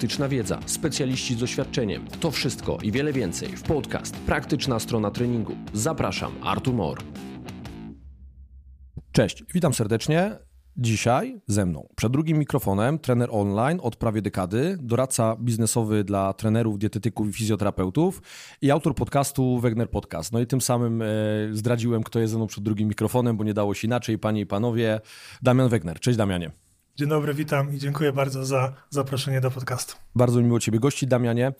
praktyczna wiedza, specjaliści z doświadczeniem. To wszystko i wiele więcej w podcast Praktyczna strona treningu. Zapraszam, Artur Mor. Cześć, witam serdecznie. Dzisiaj ze mną przed drugim mikrofonem trener online od prawie dekady, doradca biznesowy dla trenerów, dietetyków i fizjoterapeutów i autor podcastu Wegner Podcast. No i tym samym e, zdradziłem, kto jest ze mną przed drugim mikrofonem, bo nie dało się inaczej. Panie i panowie, Damian Wegner. Cześć Damianie. Dzień dobry, witam i dziękuję bardzo za zaproszenie do podcastu. Bardzo miło Ciebie gości, Damianie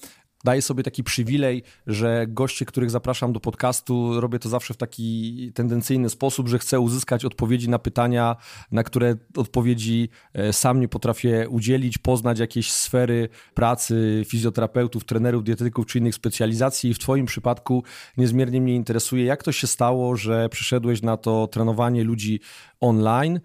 daję sobie taki przywilej, że goście, których zapraszam do podcastu, robię to zawsze w taki tendencyjny sposób, że chcę uzyskać odpowiedzi na pytania, na które odpowiedzi e, sam nie potrafię udzielić, poznać jakieś sfery pracy fizjoterapeutów, trenerów, dietetyków czy innych specjalizacji. I w Twoim przypadku niezmiernie mnie interesuje, jak to się stało, że przyszedłeś na to trenowanie ludzi online,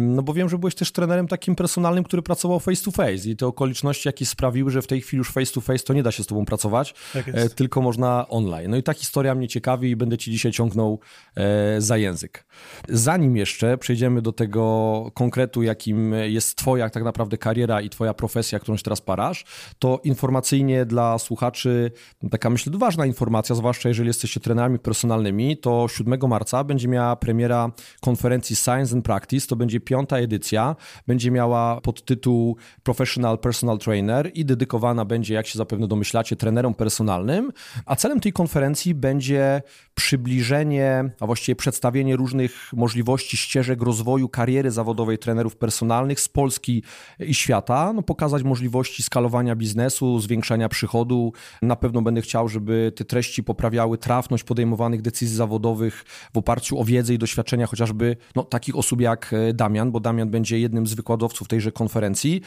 no bo wiem, że byłeś też trenerem takim personalnym, który pracował face to face i te okoliczności jakieś sprawiły, że w tej chwili już face to face to nie da się z tobą pracować, tak e, tylko można online. No i ta historia mnie ciekawi i będę ci dzisiaj ciągnął e, za język. Zanim jeszcze przejdziemy do tego konkretu, jakim jest twoja tak naprawdę kariera i twoja profesja, którą się teraz parasz, to informacyjnie dla słuchaczy taka myślę ważna informacja, zwłaszcza jeżeli jesteście trenerami personalnymi, to 7 marca będzie miała premiera konferencji Science Science and Practice, to będzie piąta edycja, będzie miała podtytuł Professional Personal Trainer i dedykowana będzie, jak się zapewne domyślacie, trenerom personalnym, a celem tej konferencji będzie przybliżenie, a właściwie przedstawienie różnych możliwości, ścieżek rozwoju kariery zawodowej trenerów personalnych z Polski i świata, no pokazać możliwości skalowania biznesu, zwiększania przychodu. Na pewno będę chciał, żeby te treści poprawiały trafność podejmowanych decyzji zawodowych w oparciu o wiedzę i doświadczenia chociażby no, takich takich osób jak e, Damian, bo Damian będzie jednym z wykładowców tejże konferencji.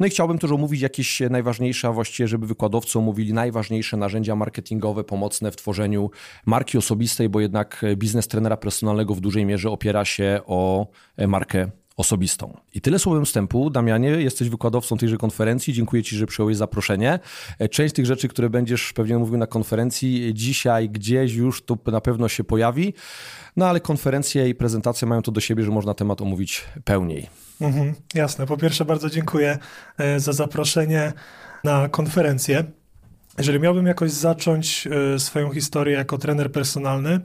No i chciałbym też omówić jakieś najważniejsze, a właściwie, żeby wykładowcy omówili najważniejsze narzędzia marketingowe pomocne w tworzeniu marki osobistej, bo jednak e, biznes trenera personalnego w dużej mierze opiera się o e, markę osobistą. I tyle słowem wstępu. Damianie, jesteś wykładowcą tejże konferencji. Dziękuję Ci, że przyjąłeś zaproszenie. Część tych rzeczy, które będziesz pewnie mówił na konferencji, dzisiaj gdzieś już tu na pewno się pojawi. No ale konferencje i prezentacje mają to do siebie, że można temat omówić pełniej. Mhm, jasne. Po pierwsze, bardzo dziękuję e, za zaproszenie na konferencję. Jeżeli miałbym jakoś zacząć e, swoją historię jako trener personalny,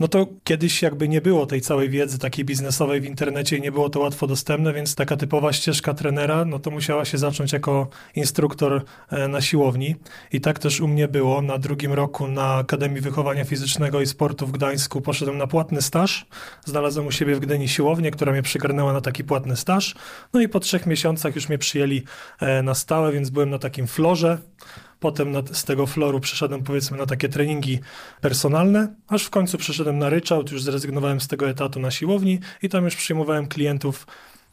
no to kiedyś jakby nie było tej całej wiedzy takiej biznesowej w internecie i nie było to łatwo dostępne, więc taka typowa ścieżka trenera, no to musiała się zacząć jako instruktor e, na siłowni. I tak też u mnie było. Na drugim roku na Akademii Wychowania Fizycznego i Sportu w Gdańsku poszedłem na płatny staż. Znalazłem u siebie w Gdyni siłownię, która mnie przygarnęła na taki płatny staż. No i po trzech miesiącach już mnie przyjęli e, na stałe, więc byłem na takim florze Potem na, z tego floru przeszedłem powiedzmy na takie treningi personalne, aż w końcu przeszedłem na ryczałt, już zrezygnowałem z tego etatu na siłowni i tam już przyjmowałem klientów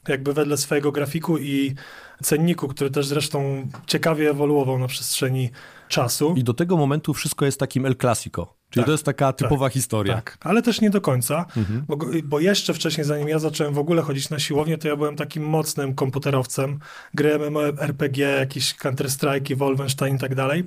jakby wedle swojego grafiku i cenniku, który też zresztą ciekawie ewoluował na przestrzeni czasu. I do tego momentu wszystko jest takim El Clasico. Czyli tak, to jest taka typowa tak, historia. Tak, ale też nie do końca, mhm. bo, bo, jeszcze wcześniej, zanim ja zacząłem w ogóle chodzić na siłownię, to ja byłem takim mocnym komputerowcem. Gry MMORPG, jakieś Counter-Strike, Wolfenstein i tak dalej.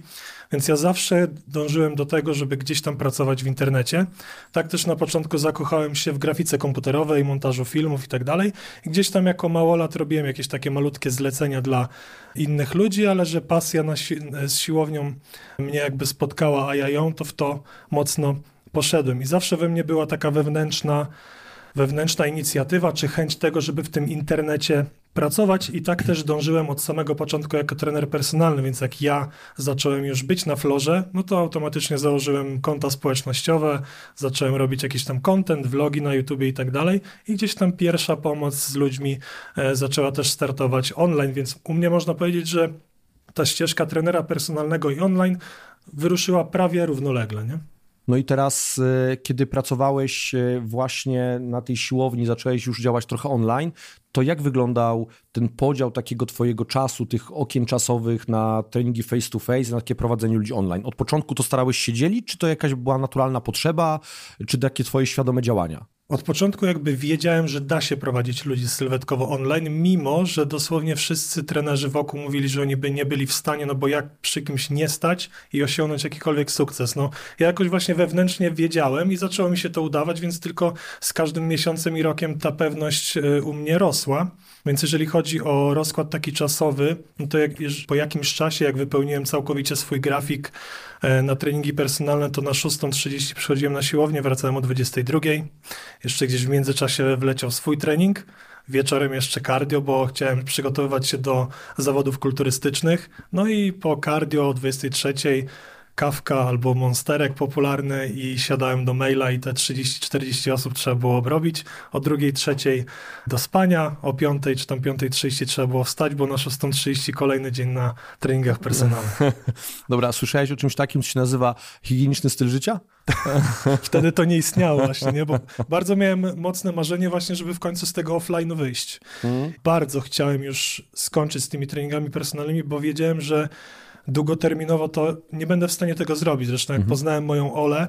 Więc ja zawsze dążyłem do tego, żeby gdzieś tam pracować w internecie. Tak też na początku zakochałem się w grafice komputerowej, montażu filmów i tak dalej. Gdzieś tam jako małolat robiłem jakieś takie malutkie zlecenia dla innych ludzi, ale że pasja na si z siłownią mnie jakby spotkała, a ja ją, to w to mocno poszedłem. I zawsze we mnie była taka wewnętrzna, wewnętrzna inicjatywa, czy chęć tego, żeby w tym internecie pracować i tak też dążyłem od samego początku jako trener personalny, więc jak ja zacząłem już być na florze, no to automatycznie założyłem konta społecznościowe, zacząłem robić jakiś tam content, vlogi na YouTube i tak dalej i gdzieś tam pierwsza pomoc z ludźmi e, zaczęła też startować online, więc u mnie można powiedzieć, że ta ścieżka trenera personalnego i online wyruszyła prawie równolegle, nie? No i teraz, e, kiedy pracowałeś e, właśnie na tej siłowni, zacząłeś już działać trochę online, to jak wyglądał ten podział takiego twojego czasu, tych okien czasowych na treningi face to face, na takie prowadzenie ludzi online? Od początku to starałeś się dzielić, czy to jakaś była naturalna potrzeba, czy takie twoje świadome działania? Od początku jakby wiedziałem, że da się prowadzić ludzi sylwetkowo online, mimo że dosłownie wszyscy trenerzy wokół mówili, że oni by nie byli w stanie, no bo jak przy kimś nie stać i osiągnąć jakikolwiek sukces. No, ja jakoś właśnie wewnętrznie wiedziałem i zaczęło mi się to udawać, więc tylko z każdym miesiącem i rokiem ta pewność y, u mnie rosła. Więc jeżeli chodzi o rozkład taki czasowy, no to jak, po jakimś czasie, jak wypełniłem całkowicie swój grafik na treningi personalne, to na 6.30 przychodziłem na siłownię, wracałem o 22.00. Jeszcze gdzieś w międzyczasie wleciał swój trening. Wieczorem jeszcze cardio, bo chciałem przygotowywać się do zawodów kulturystycznych. No i po cardio o 23.00 kawka albo monsterek popularny i siadałem do maila i te 30-40 osób trzeba było obrobić. O drugiej, trzeciej do spania, o piątej czy tam piątej 30 trzeba było wstać, bo na 6.30 kolejny dzień na treningach personalnych. Dobra, słyszałeś o czymś takim, co się nazywa higieniczny styl życia? Wtedy to nie istniało właśnie, nie? bo bardzo miałem mocne marzenie właśnie, żeby w końcu z tego offline wyjść. Mm. Bardzo chciałem już skończyć z tymi treningami personalnymi, bo wiedziałem, że długoterminowo to nie będę w stanie tego zrobić. Zresztą jak mhm. poznałem moją Olę,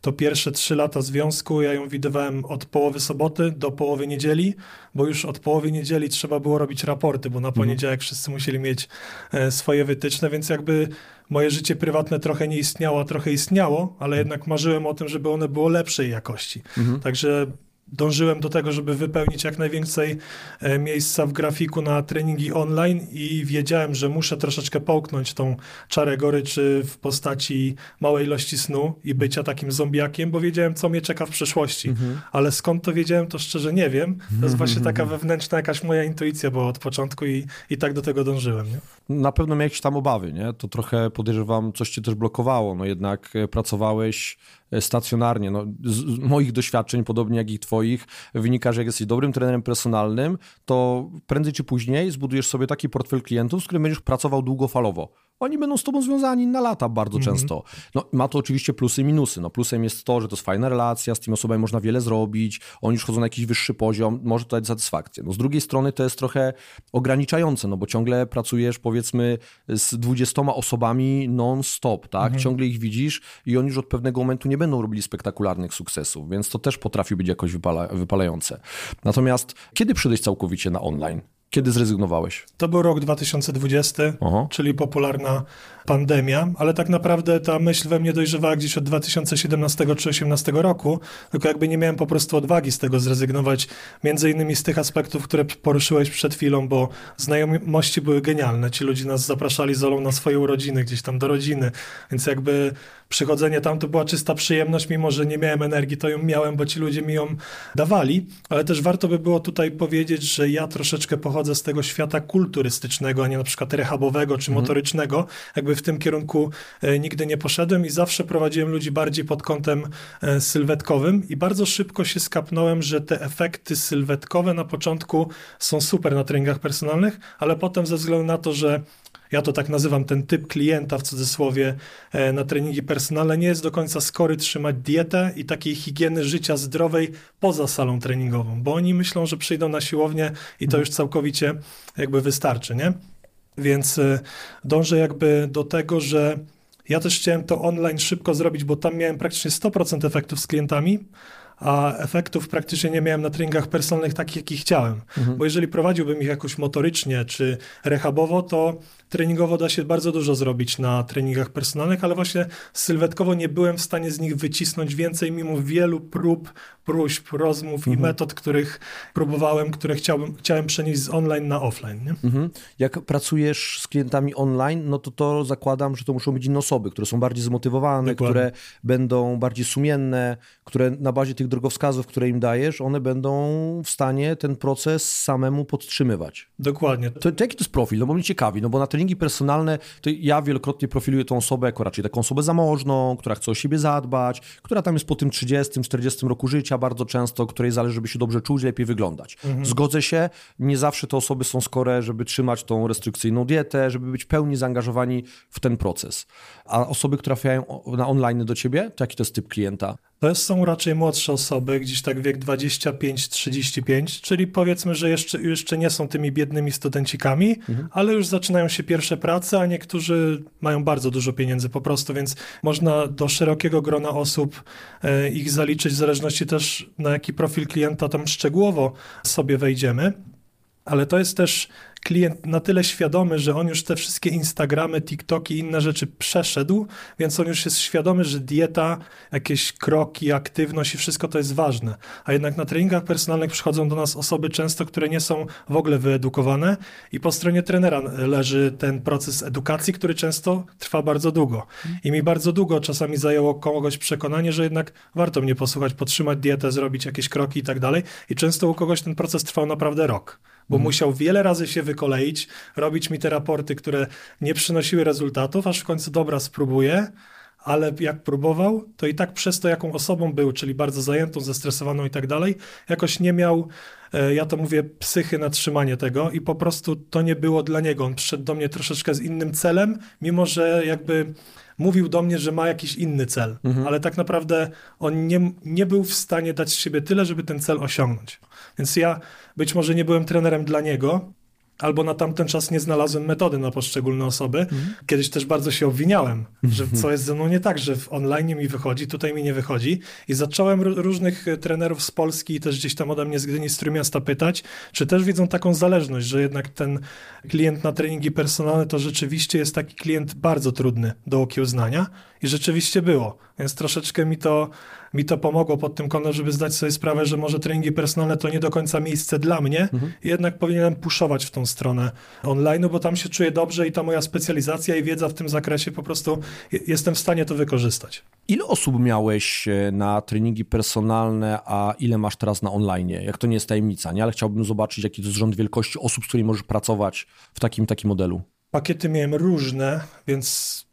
to pierwsze trzy lata związku ja ją widywałem od połowy soboty do połowy niedzieli, bo już od połowy niedzieli trzeba było robić raporty, bo na mhm. poniedziałek wszyscy musieli mieć e, swoje wytyczne, więc jakby moje życie prywatne trochę nie istniało, trochę istniało, ale jednak marzyłem o tym, żeby one było lepszej jakości. Mhm. Także dążyłem do tego, żeby wypełnić jak najwięcej e, miejsca w grafiku na treningi online i wiedziałem, że muszę troszeczkę połknąć tą czarę goryczy w postaci małej ilości snu i bycia takim zombiakiem, bo wiedziałem, co mnie czeka w przyszłości. Mhm. Ale skąd to wiedziałem, to szczerze nie wiem. To jest właśnie taka wewnętrzna jakaś moja intuicja była od początku i, i tak do tego dążyłem. Nie? Na pewno miałeś tam obawy, nie? To trochę podejrzewam, coś cię też blokowało. No jednak e, pracowałeś stacjonarnie. No, z moich doświadczeń, podobnie jak i twoich, wynika, że jak jesteś dobrym trenerem personalnym, to prędzej czy później zbudujesz sobie taki portfel klientów, z którym będziesz pracował długofalowo oni będą z tobą związani na lata bardzo -hmm. często. No, ma to oczywiście plusy i minusy. No, plusem jest to, że to jest fajna relacja, z tymi osobami można wiele zrobić, oni już chodzą na jakiś wyższy poziom, może to dać satysfakcję. No, z drugiej strony to jest trochę ograniczające, no bo ciągle pracujesz powiedzmy z 20 osobami non-stop, tak? -hmm. Ciągle ich widzisz i oni już od pewnego momentu nie będą robili spektakularnych sukcesów, więc to też potrafi być jakoś wypala wypalające. Natomiast kiedy przejść całkowicie na online? Kiedy zrezygnowałeś? To był rok 2020, Aha. czyli popularna pandemia, ale tak naprawdę ta myśl we mnie dojrzewała gdzieś od 2017 czy 2018 roku, tylko jakby nie miałem po prostu odwagi z tego zrezygnować, między innymi z tych aspektów, które poruszyłeś przed chwilą, bo znajomości były genialne. Ci ludzie nas zapraszali z Olą na swoje urodziny, gdzieś tam do rodziny, więc jakby przychodzenie tam to była czysta przyjemność, mimo że nie miałem energii, to ją miałem, bo ci ludzie mi ją dawali, ale też warto by było tutaj powiedzieć, że ja troszeczkę pochodzę z tego świata kulturystycznego, a nie na przykład rehabowego czy mhm. motorycznego, jakby w tym kierunku e, nigdy nie poszedłem i zawsze prowadziłem ludzi bardziej pod kątem e, sylwetkowym i bardzo szybko się skapnąłem, że te efekty sylwetkowe na początku są super na treningach personalnych, ale potem ze względu na to, że ja to tak nazywam, ten typ klienta w cudzysłowie e, na treningi personalne nie jest do końca skory trzymać dietę i takiej higieny życia zdrowej poza salą treningową, bo oni myślą, że przyjdą na siłownię i to mhm. już całkowicie jakby wystarczy, nie? Więc e, dążę jakby do tego, że ja też chciałem to online szybko zrobić, bo tam miałem praktycznie 100% efektów z klientami, a efektów praktycznie nie miałem na treningach personalnych takich, jakich chciałem. Mhm. Bo jeżeli prowadziłbym ich jakoś motorycznie czy rehabowo, to treningowo da się bardzo dużo zrobić na treningach personalnych, ale właśnie sylwetkowo nie byłem w stanie z nich wycisnąć więcej, mimo wielu prób, próśb, rozmów mhm. i metod, których próbowałem, które chciałbym, chciałem przenieść z online na offline. Nie? Mhm. Jak pracujesz z klientami online, no to to zakładam, że to muszą być inne osoby, które są bardziej zmotywowane, Dokładnie. które będą bardziej sumienne, które na bazie tych drogowskazów, które im dajesz, one będą w stanie ten proces samemu podtrzymywać. Dokładnie. To, to jaki to jest profil? No bo mnie ciekawi, no bo na treningi personalne, to ja wielokrotnie profiluję tą osobę jako raczej taką osobę zamożną, która chce o siebie zadbać, która tam jest po tym 30, 40 roku życia bardzo często, której zależy, żeby się dobrze czuć, lepiej wyglądać. Mhm. Zgodzę się, nie zawsze te osoby są skore, żeby trzymać tą restrykcyjną dietę, żeby być pełni zaangażowani w ten proces. A osoby, które trafiają na online do ciebie, to jaki to jest typ klienta? To są raczej młodsze osoby, gdzieś tak wiek 25-35, czyli powiedzmy, że jeszcze, jeszcze nie są tymi biednymi studencikami, mhm. ale już zaczynają się pierwsze prace, a niektórzy mają bardzo dużo pieniędzy po prostu, więc można do szerokiego grona osób e, ich zaliczyć, w zależności też na jaki profil klienta tam szczegółowo sobie wejdziemy. Ale to jest też klient na tyle świadomy, że on już te wszystkie Instagramy, TikToki i inne rzeczy przeszedł, więc on już jest świadomy, że dieta, jakieś kroki, aktywność i wszystko to jest ważne. A jednak na treningach personalnych przychodzą do nas osoby często, które nie są w ogóle wyedukowane i po stronie trenera leży ten proces edukacji, który często trwa bardzo długo. I mi bardzo długo czasami zajęło kogoś przekonanie, że jednak warto mnie posłuchać, podtrzymać dietę, zrobić jakieś kroki i tak dalej. I często u kogoś ten proces trwał naprawdę rok bo mhm. musiał wiele razy się wykoleić, robić mi te raporty, które nie przynosiły rezultatów, aż w końcu dobra, spróbuję, ale jak próbował, to i tak przez to, jaką osobą był, czyli bardzo zajętą, zestresowaną i tak dalej, jakoś nie miał, e, ja to mówię, psychy na trzymanie tego i po prostu to nie było dla niego. On przyszedł do mnie troszeczkę z innym celem, mimo że jakby mówił do mnie, że ma jakiś inny cel, mhm. ale tak naprawdę on nie, nie był w stanie dać z siebie tyle, żeby ten cel osiągnąć. Więc ja być może nie byłem trenerem dla niego, albo na tamten czas nie znalazłem metody na poszczególne osoby. Mhm. Kiedyś też bardzo się obwiniałem, że co jest ze mną nie tak, że w online mi wychodzi, tutaj mi nie wychodzi. I zacząłem różnych e, trenerów z Polski i też gdzieś tam ode mnie z Gdyni, z Trójmiasta pytać, czy też widzą taką zależność, że jednak ten klient na treningi personalne to rzeczywiście jest taki klient bardzo trudny do okiełznania i rzeczywiście było. Więc troszeczkę mi to mi to pomogło pod tym kątem, żeby zdać sobie sprawę, że może treningi personalne to nie do końca miejsce dla mnie, mhm. jednak powinienem puszować w tą stronę online, bo tam się czuję dobrze i ta moja specjalizacja i wiedza w tym zakresie po prostu jestem w stanie to wykorzystać. Ile osób miałeś e, na treningi personalne, a ile masz teraz na online? Jak to nie jest tajemnica, nie? Ale chciałbym zobaczyć, jaki to jest rząd wielkości osób, z którymi możesz pracować w takim, takim modelu. Pakiety miałem różne, więc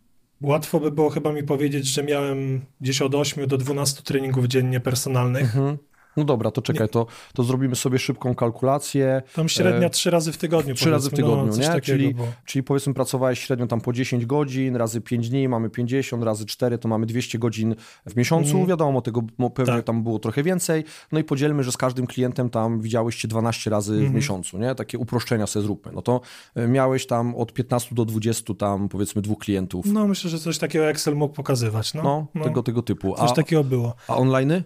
Łatwo by było chyba mi powiedzieć, że miałem gdzieś od 8 do 12 treningów dziennie personalnych. Mhm. No dobra, to czekaj, to, to zrobimy sobie szybką kalkulację. Tam średnia e, trzy razy w tygodniu. Trzy razy w tygodniu, no, nie? Czyli, czyli powiedzmy pracowałeś średnio tam po 10 godzin, razy 5 dni, mamy 50, razy 4 to mamy 200 godzin w miesiącu. Mm. Wiadomo, tego pewnie tak. tam było trochę więcej. No i podzielmy, że z każdym klientem tam widziałeś 12 razy mm. w mhm. miesiącu, nie? Takie uproszczenia sobie zróbmy. No to e, miałeś tam od 15 do 20 tam powiedzmy dwóch klientów. No myślę, że coś takiego Excel mógł pokazywać. No, no, no. Tego, tego typu. A, coś takiego było. A online?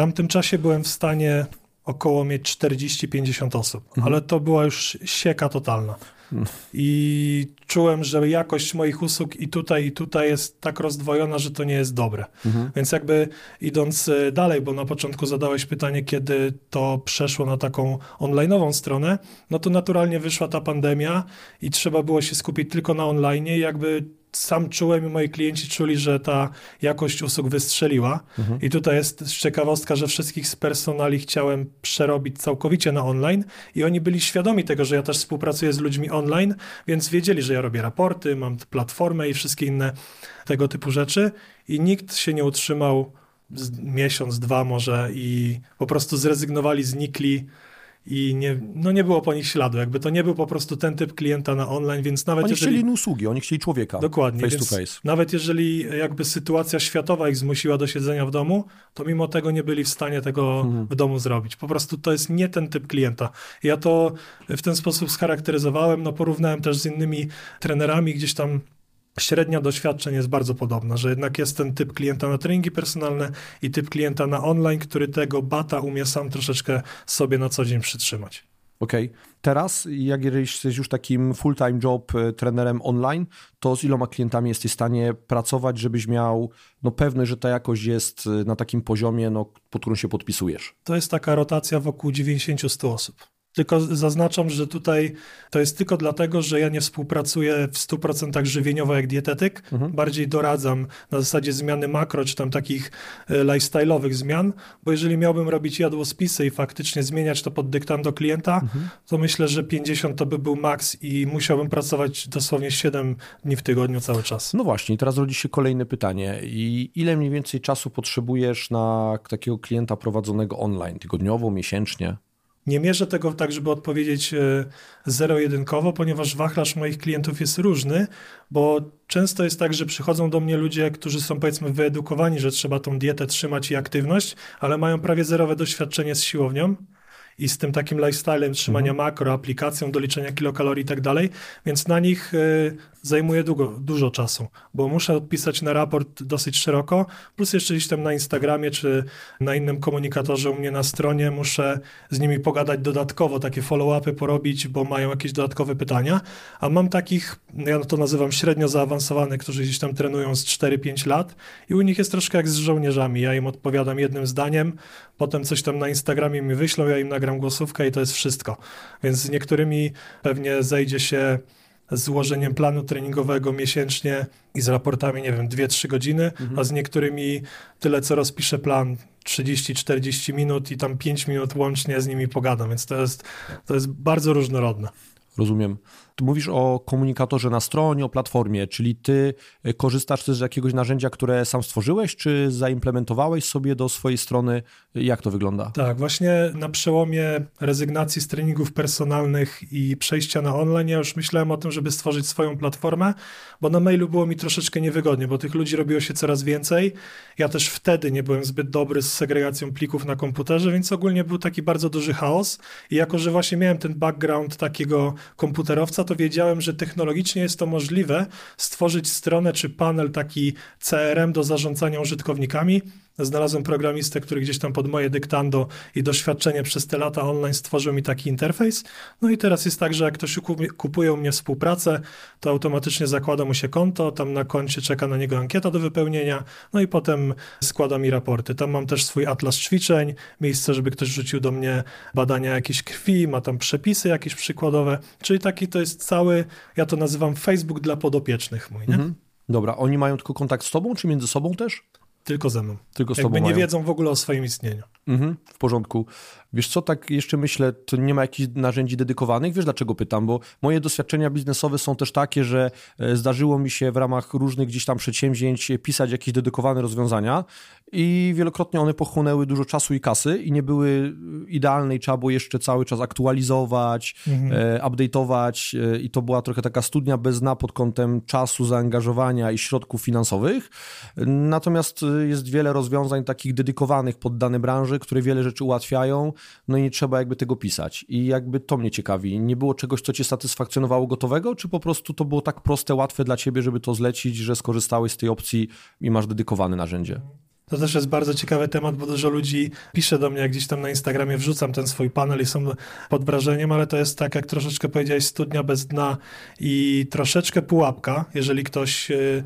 W tamtym czasie byłem w stanie około mieć 40-50 osób, mhm. ale to była już sieka totalna. Mhm. I czułem, że jakość moich usług i tutaj, i tutaj jest tak rozdwojona, że to nie jest dobre. Mhm. Więc jakby idąc e, dalej, bo na początku zadałeś pytanie, kiedy to przeszło na taką online'ową stronę, no to naturalnie wyszła ta pandemia i trzeba było się skupić tylko na online. Jakby sam czułem i moi klienci czuli, że ta jakość usług wystrzeliła. Mhm. I tutaj jest ciekawostka, że wszystkich z personali chciałem przerobić całkowicie na online i oni byli świadomi tego, że ja też współpracuję z ludźmi online, więc wiedzieli, że ja robię raporty, mam platformę i wszystkie inne tego typu rzeczy i nikt się nie utrzymał miesiąc, dwa może i po prostu zrezygnowali, znikli i nie, no nie było po nich śladu. Jakby to nie był po prostu ten typ klienta na online, więc nawet oni jeżeli... chcieli usługi, oni chcieli człowieka. Dokładnie. Face to face. Nawet jeżeli jakby sytuacja światowa ich zmusiła do siedzenia w domu, to mimo tego nie byli w stanie tego mhm. w domu zrobić. Po prostu to jest nie ten typ klienta. Ja to w ten sposób scharakteryzowałem, no porównałem też z innymi trenerami gdzieś tam średnia doświadczeń jest bardzo podobna, że jednak jest ten typ klienta na treningi personalne i typ klienta na online, który tego bata umie sam troszeczkę sobie na co dzień przytrzymać. Okej. Okay. Teraz, jak jesteś już takim full-time job e, trenerem online, to z iloma klientami jesteś w stanie pracować, żebyś miał no, pewność, że ta jakość jest e, na takim poziomie, no, pod którą się podpisujesz? To jest taka rotacja wokół 90-100 osób. Tylko zaznaczam, że tutaj to jest tylko dlatego, że ja nie współpracuję w 100% żywieniowo jak dietetyk. Mhm. Bardziej doradzam na zasadzie zmiany makro, czy tam takich e, lifestyle'owych zmian, bo jeżeli miałbym robić jadłospisy i faktycznie zmieniać to pod dyktando klienta, mhm. to myślę, że 50 to by był maks i musiałbym pracować dosłownie 7 dni w tygodniu cały czas. No właśnie, teraz rodzi się kolejne pytanie. I ile mniej więcej czasu potrzebujesz na takiego klienta prowadzonego online? Tygodniowo, miesięcznie? Nie mierzę tego tak, żeby odpowiedzieć e, zero-jedynkowo, ponieważ wachlarz moich klientów jest różny, bo często jest tak, że przychodzą do mnie ludzie, którzy są powiedzmy wyedukowani, że trzeba tą dietę trzymać i aktywność, ale mają prawie zerowe doświadczenie z siłownią i z tym takim lifestylem trzymania mhm. makro, aplikacją do liczenia kilokalorii i tak dalej, więc na nich y, zajmuje długo, dużo czasu, bo muszę odpisać na raport dosyć szeroko, plus jeszcze gdzieś tam na Instagramie czy na innym komunikatorze u mnie na stronie muszę z nimi pogadać dodatkowo, takie follow-upy porobić, bo mają jakieś dodatkowe pytania, a mam takich, ja to nazywam średnio zaawansowanych, którzy gdzieś tam trenują z 4-5 lat i u nich jest troszkę jak z żołnierzami, ja im odpowiadam jednym zdaniem, potem coś tam na Instagramie mi wyślą, ja im nagram głosówkę i to jest wszystko, więc z niektórymi pewnie zejdzie się z złożeniem planu treningowego miesięcznie i z raportami, nie wiem, 2-3 godziny, mhm. a z niektórymi tyle, co rozpiszę plan, 30-40 minut i tam 5 minut łącznie z nimi pogadam, więc to jest, to jest bardzo różnorodne. Rozumiem. Mówisz o komunikatorze na stronie, o platformie, czyli ty e, korzystasz też z jakiegoś narzędzia, które sam stworzyłeś, czy zaimplementowałeś sobie do swojej strony? Jak to wygląda? Tak, właśnie na przełomie rezygnacji z treningów personalnych i przejścia na online, ja już myślałem o tym, żeby stworzyć swoją platformę, bo na mailu było mi troszeczkę niewygodnie, bo tych ludzi robiło się coraz więcej. Ja też wtedy nie byłem zbyt dobry z segregacją plików na komputerze, więc ogólnie był taki bardzo duży chaos. I jako, że właśnie miałem ten background takiego komputerowca, to wiedziałem, że technologicznie jest to możliwe stworzyć stronę czy panel taki CRM do zarządzania użytkownikami, Znalazłem programistę, który gdzieś tam pod moje dyktando i doświadczenie przez te lata online stworzył mi taki interfejs. No i teraz jest tak, że jak ktoś kupuje u mnie współpracę, to automatycznie zakłada mu się konto, tam na koncie czeka na niego ankieta do wypełnienia, no i potem składa mi raporty. Tam mam też swój atlas ćwiczeń, miejsce, żeby ktoś rzucił do mnie badania jakiejś krwi, ma tam przepisy jakieś przykładowe, czyli taki to jest cały, ja to nazywam Facebook dla podopiecznych mój, nie? Mhm. Dobra, oni mają tylko kontakt z tobą, czy między sobą też? Tylko ze mną. Tylko z Jakby tobą nie mają. wiedzą w ogóle o swoim istnieniu. Mhm, w porządku. Wiesz co, tak jeszcze myślę, to nie ma jakichś narzędzi dedykowanych. Wiesz dlaczego pytam? Bo moje doświadczenia biznesowe są też takie, że e, zdarzyło mi się w ramach różnych gdzieś tam przedsięwzięć pisać jakieś dedykowane rozwiązania i wielokrotnie one pochłonęły dużo czasu i kasy i nie były idealne i trzeba było jeszcze cały czas aktualizować, mhm. e, update'ować e, i to była trochę taka studnia bez dna pod kątem czasu, zaangażowania i środków finansowych. Natomiast e, jest wiele rozwiązań takich dedykowanych pod dane branży, które wiele rzeczy ułatwiają, no i nie trzeba jakby tego pisać. I jakby to mnie ciekawi. Nie było czegoś, co cię satysfakcjonowało gotowego, czy po prostu to było tak proste, łatwe dla ciebie, żeby to zlecić, że skorzystałeś z tej opcji i masz dedykowane narzędzie? To też jest bardzo ciekawy temat, bo dużo ludzi pisze do mnie, jak gdzieś tam na Instagramie wrzucam ten swój panel i są pod wrażeniem, ale to jest tak, jak troszeczkę powiedziałeś, studnia bez dna i troszeczkę pułapka, jeżeli ktoś y,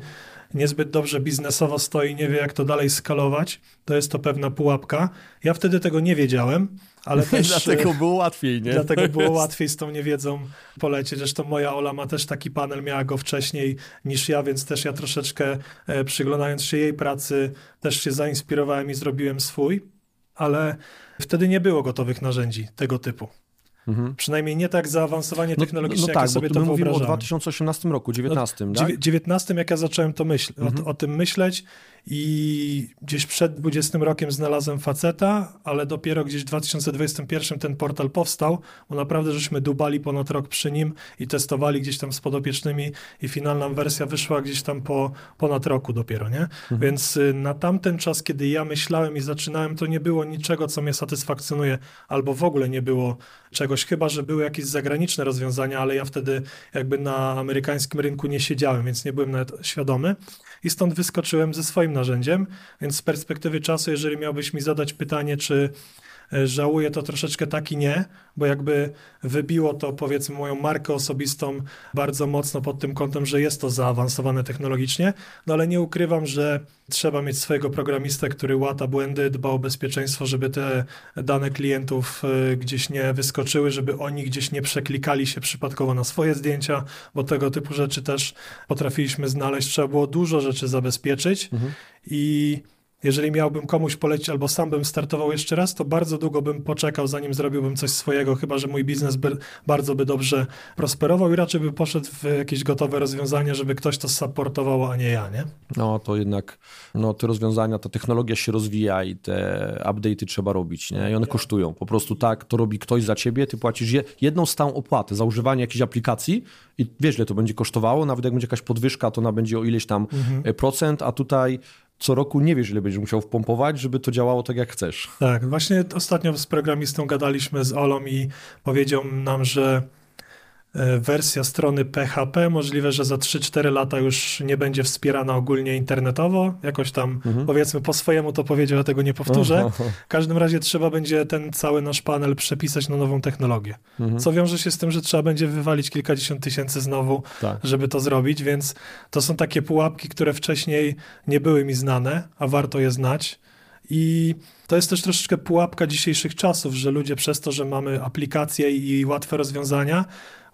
niezbyt dobrze biznesowo stoi, nie wie jak to dalej skalować, to jest to pewna pułapka. Ja wtedy tego nie wiedziałem, ale też... dlatego było łatwiej, nie? Dlatego było łatwiej z tą niewiedzą polecieć. Zresztą moja Ola ma też taki panel, miała go wcześniej niż ja, więc też ja troszeczkę e, przyglądając się jej pracy też się zainspirowałem i zrobiłem swój, ale wtedy nie było gotowych narzędzi tego typu. Mhm. Przynajmniej nie tak zaawansowanie no, technologiczne, no, no jak tak, sobie to mówimy o 2018 roku, 19, no, tak? 19, jak ja zacząłem to myśl, mhm. o, o, tym myśleć i gdzieś przed 20 rokiem znalazłem faceta, ale dopiero gdzieś w 2021 ten portal powstał, bo naprawdę żeśmy dubali ponad rok przy nim i testowali gdzieś tam z podopiecznymi i finalna wersja wyszła gdzieś tam po ponad roku dopiero, nie? Mhm. Więc y, na tamten czas, kiedy ja myślałem i zaczynałem, to nie było niczego, co mnie satysfakcjonuje, albo w ogóle nie było czegoś, chyba, że były jakieś zagraniczne rozwiązania, ale ja wtedy jakby na amerykańskim rynku nie siedziałem, więc nie byłem nawet świadomy i stąd wyskoczyłem ze swoim narzędziem, więc z perspektywy czasu, jeżeli miałbyś mi zadać pytanie, czy żałuję, to troszeczkę tak i nie, bo jakby wybiło to powiedzmy moją markę osobistą bardzo mocno pod tym kątem, że jest to zaawansowane technologicznie, no ale nie ukrywam, że trzeba mieć swojego programistę, który łata błędy, dba o bezpieczeństwo, żeby te dane klientów e, gdzieś nie wyskoczyły, żeby oni gdzieś nie przeklikali się przypadkowo na swoje zdjęcia, bo tego typu rzeczy też potrafiliśmy znaleźć. Trzeba było dużo rzeczy zabezpieczyć mhm. i jeżeli miałbym komuś polecić albo sam bym startował jeszcze raz, to bardzo długo bym poczekał, zanim zrobiłbym coś swojego, chyba że mój biznes by, bardzo by dobrze prosperował i raczej by poszedł w jakieś gotowe rozwiązanie, żeby ktoś to supportował, a nie ja, nie? No to jednak no, te rozwiązania, ta technologia się rozwija i te update'y trzeba robić, nie? I one kosztują. Po prostu tak, to robi ktoś za ciebie, ty płacisz jedną stałą opłatę za używanie jakiejś aplikacji i wiesz, ile to będzie kosztowało, nawet jak będzie jakaś podwyżka, to ona będzie o ileś tam mhm. procent, a tutaj co roku nie wiesz, ile będziesz musiał wpompować, żeby to działało tak, jak chcesz. Tak, właśnie ostatnio z programistą gadaliśmy z Olą i powiedział nam, że wersja strony PHP. Możliwe, że za 3-4 lata już nie będzie wspierana ogólnie internetowo. Jakoś tam mhm. powiedzmy po swojemu to powiedział, tego nie powtórzę. W każdym razie trzeba będzie ten cały nasz panel przepisać na nową technologię. Mhm. Co wiąże się z tym, że trzeba będzie wywalić kilkadziesiąt tysięcy znowu, tak. żeby to zrobić, więc to są takie pułapki, które wcześniej nie były mi znane, a warto je znać. I to jest też troszeczkę pułapka dzisiejszych czasów, że ludzie przez to, że mamy aplikacje i łatwe rozwiązania,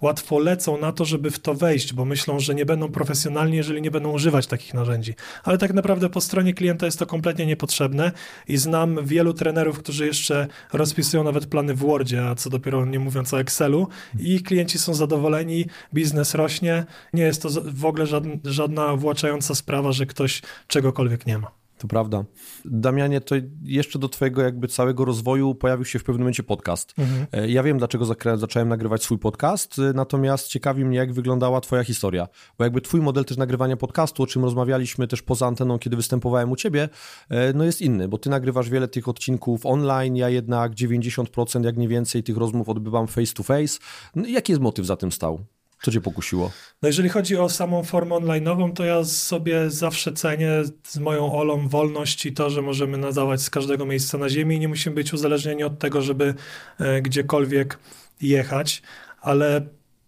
łatwo lecą na to, żeby w to wejść, bo myślą, że nie będą profesjonalni, jeżeli nie będą używać takich narzędzi. Ale tak naprawdę po stronie klienta jest to kompletnie niepotrzebne i znam wielu trenerów, którzy jeszcze rozpisują nawet plany w Wordzie, a co dopiero nie mówiąc o Excelu i klienci są zadowoleni, biznes rośnie, nie jest to w ogóle żadna, żadna właczająca sprawa, że ktoś czegokolwiek nie ma. To prawda. Damianie, to jeszcze do twojego jakby całego rozwoju pojawił się w pewnym momencie podcast. Mhm. E, ja wiem, dlaczego zacząłem nagrywać swój podcast, e, natomiast ciekawi mnie, jak wyglądała twoja historia. Bo jakby twój model też nagrywania podcastu, o czym rozmawialiśmy też poza anteną, kiedy występowałem u ciebie, e, no jest inny, bo ty nagrywasz wiele tych odcinków online, ja jednak 90% jak nie więcej tych rozmów odbywam face to face. No, jaki jest motyw za tym stał? Co cię pokusiło? No jeżeli chodzi o samą formę online'ową, to ja sobie zawsze cenię z moją Olą wolność i to, że możemy nadawać z każdego miejsca na ziemi i nie musimy być uzależnieni od tego, żeby e, gdziekolwiek jechać, ale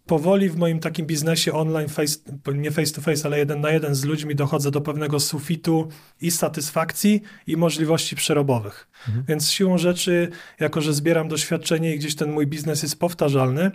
powoli w moim takim biznesie online, face, nie face to face, ale jeden na jeden z ludźmi dochodzę do pewnego sufitu i satysfakcji i możliwości przerobowych. Mhm. Więc siłą rzeczy, jako że zbieram doświadczenie i gdzieś ten mój biznes jest powtarzalny,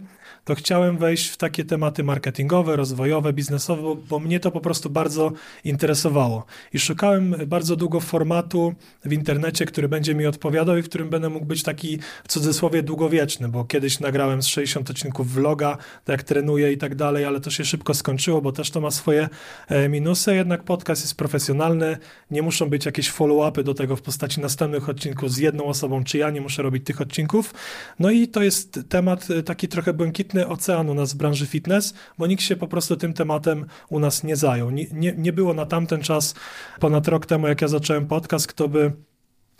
to chciałem wejść w takie tematy marketingowe, rozwojowe, biznesowe, bo, bo, mnie to po prostu bardzo interesowało. I szukałem bardzo długo formatu w internecie, który będzie mi odpowiadał i w którym będę mógł być taki w cudzysłowie długowieczny, bo kiedyś nagrałem z 60 odcinków vloga, tak jak trenuję i tak dalej, ale to się szybko skończyło, bo też to ma swoje e, minusy, jednak podcast jest profesjonalny, nie muszą być jakieś follow-upy do tego w postaci następnych odcinków z jedną osobą, czy ja nie muszę robić tych odcinków. No i to jest temat e, taki trochę błękitny, ocean u nas w branży fitness, bo nikt się po prostu tym tematem u nas nie zajął. Nie, nie, nie było na tamten czas, ponad rok temu, jak ja zacząłem podcast, kto by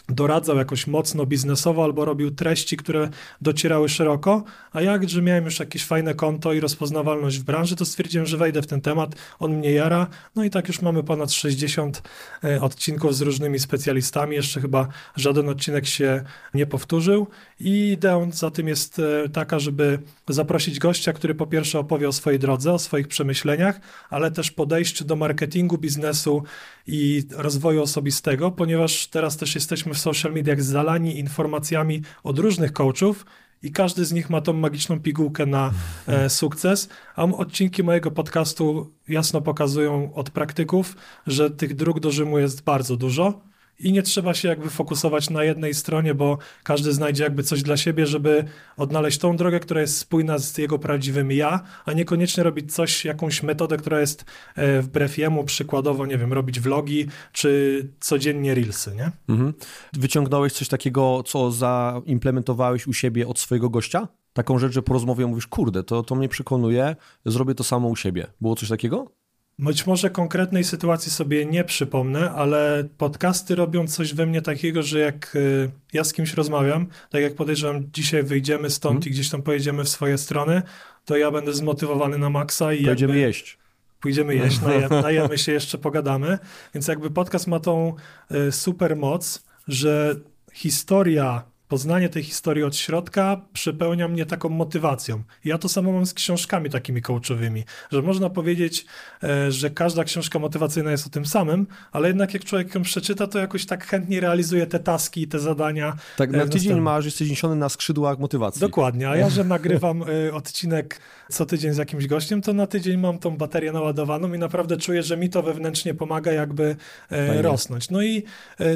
doradzał jakoś mocno biznesowo albo robił treści, które docierały szeroko, a jak, że miałem już jakieś fajne konto i rozpoznawalność w branży, to stwierdziłem, że wejdę w ten temat, on mnie jara, no i tak już mamy ponad 60 e, odcinków z różnymi specjalistami, jeszcze chyba żaden odcinek się nie powtórzył. I ideą za tym jest e, taka, żeby zaprosić gościa, który po pierwsze opowie o swojej drodze, o swoich przemyśleniach, ale też podejściu do marketingu, biznesu i rozwoju osobistego, ponieważ teraz też jesteśmy w social mediach zalani informacjami od różnych coachów i każdy z nich ma tą magiczną pigułkę na e, sukces, a odcinki mojego podcastu jasno pokazują od praktyków, że tych dróg do Rzymu jest bardzo dużo i nie trzeba się jakby fokusować na jednej stronie, bo każdy znajdzie jakby coś dla siebie, żeby odnaleźć tą drogę, która jest spójna z jego prawdziwym ja, a niekoniecznie robić coś, jakąś metodę, która jest e, wbrew jemu, przykładowo, nie wiem, robić vlogi, czy codziennie reelsy, nie? Mhm. Wyciągnąłeś coś takiego, co zaimplementowałeś u siebie od swojego gościa? Taką rzecz, że po rozmowie mówisz, kurde, to, to mnie przekonuje, zrobię to samo u siebie. Było coś takiego? Być może konkretnej sytuacji sobie nie przypomnę, ale podcasty robią coś we mnie takiego, że jak y, ja z kimś rozmawiam, tak jak podejrzewam, dzisiaj wyjdziemy stąd hmm. i gdzieś tam pojedziemy w swoje strony, to ja będę zmotywowany na maksa i Pojedziemy jakby... jeść pójdziemy jeść, najemy, najemy się, jeszcze pogadamy. Więc jakby podcast ma tą y, super moc, że historia poznanie tej historii od środka przepełnia mnie taką motywacją. Ja to samo mam z książkami takimi coachowymi, że można powiedzieć, e, że każda książka motywacyjna jest o tym samym, ale jednak jak człowiek ją przeczyta, to jakoś tak chętnie realizuje te taski, te zadania. Tak, na tydzień masz, jesteś niesiony na skrzydłach motywacji. Dokładnie, a ja, że nagrywam odcinek co tydzień z jakimś gościem, to na tydzień mam tą baterię naładowaną i naprawdę czuję, że mi to wewnętrznie pomaga jakby Fajnie. rosnąć. No i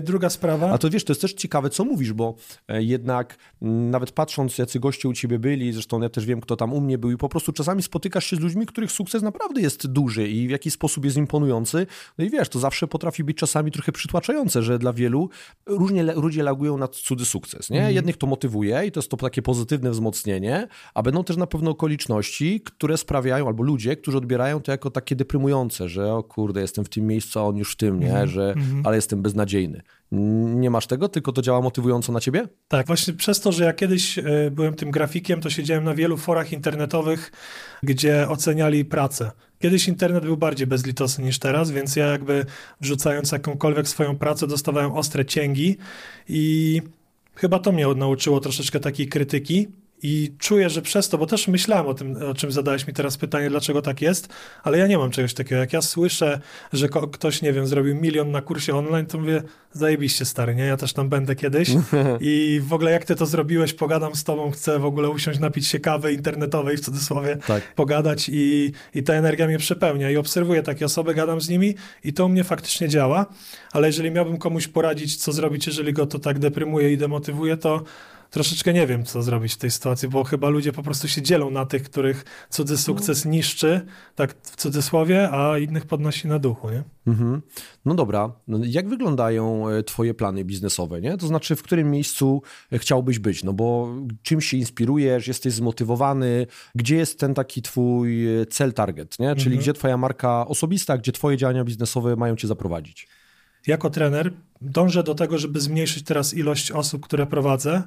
druga sprawa. A to wiesz, to jest też ciekawe, co mówisz, bo jednak nawet patrząc, jacy goście u ciebie byli, zresztą ja też wiem, kto tam u mnie był i po prostu czasami spotykasz się z ludźmi, których sukces naprawdę jest duży i w jakiś sposób jest imponujący. No i wiesz, to zawsze potrafi być czasami trochę przytłaczające, że dla wielu różnie ludzie reagują na cudzy sukces, nie? Mm. Jednych to motywuje i to jest to takie pozytywne wzmocnienie, a będą też na pewno okoliczności, które sprawiają, albo ludzie, którzy odbierają to jako takie deprymujące, że o kurde, jestem w tym miejscu, a on już w tym, nie? Mm. Że, mm. ale jestem beznadziejny. Nie masz tego, tylko to działa motywująco na ciebie? Tak, właśnie przez to, że ja kiedyś e, byłem tym grafikiem, to siedziałem na wielu forach internetowych, gdzie oceniali pracę. Kiedyś internet był bardziej bezlitosny niż teraz, więc ja jakby wrzucając jakąkolwiek swoją pracę dostawałem ostre cięgi i chyba to mnie nauczyło troszeczkę takiej krytyki i czuję, że przez to, bo też myślałem o tym, o czym zadałeś mi teraz pytanie, dlaczego tak jest, ale ja nie mam czegoś takiego. Jak ja słyszę, że ktoś, nie wiem, zrobił milion na kursie online, to mówię, zajebiście stary, nie? Ja też tam będę kiedyś i w ogóle jak ty to zrobiłeś, pogadam z tobą, chcę w ogóle usiąść, napić się kawy internetowej, w cudzysłowie, tak. pogadać i, i ta energia mnie przepełnia i obserwuję takie osoby, gadam z nimi i to u mnie faktycznie działa, ale jeżeli miałbym komuś poradzić, co zrobić, jeżeli go to tak deprymuje i demotywuje, to troszeczkę nie wiem, co zrobić w tej sytuacji, bo chyba ludzie po prostu się dzielą na tych, których cudzy sukces niszczy, tak w cudzysłowie, a innych podnosi na duchu, nie? Mhm. No dobra, no, jak wyglądają e, twoje plany biznesowe, nie? To znaczy, w którym miejscu e, chciałbyś być, no bo czymś się inspirujesz, jesteś zmotywowany, gdzie jest ten taki twój e, cel, target, nie? Czyli mhm. gdzie twoja marka osobista, gdzie twoje działania biznesowe mają cię zaprowadzić? Jako trener dążę do tego, żeby zmniejszyć teraz ilość osób, które prowadzę,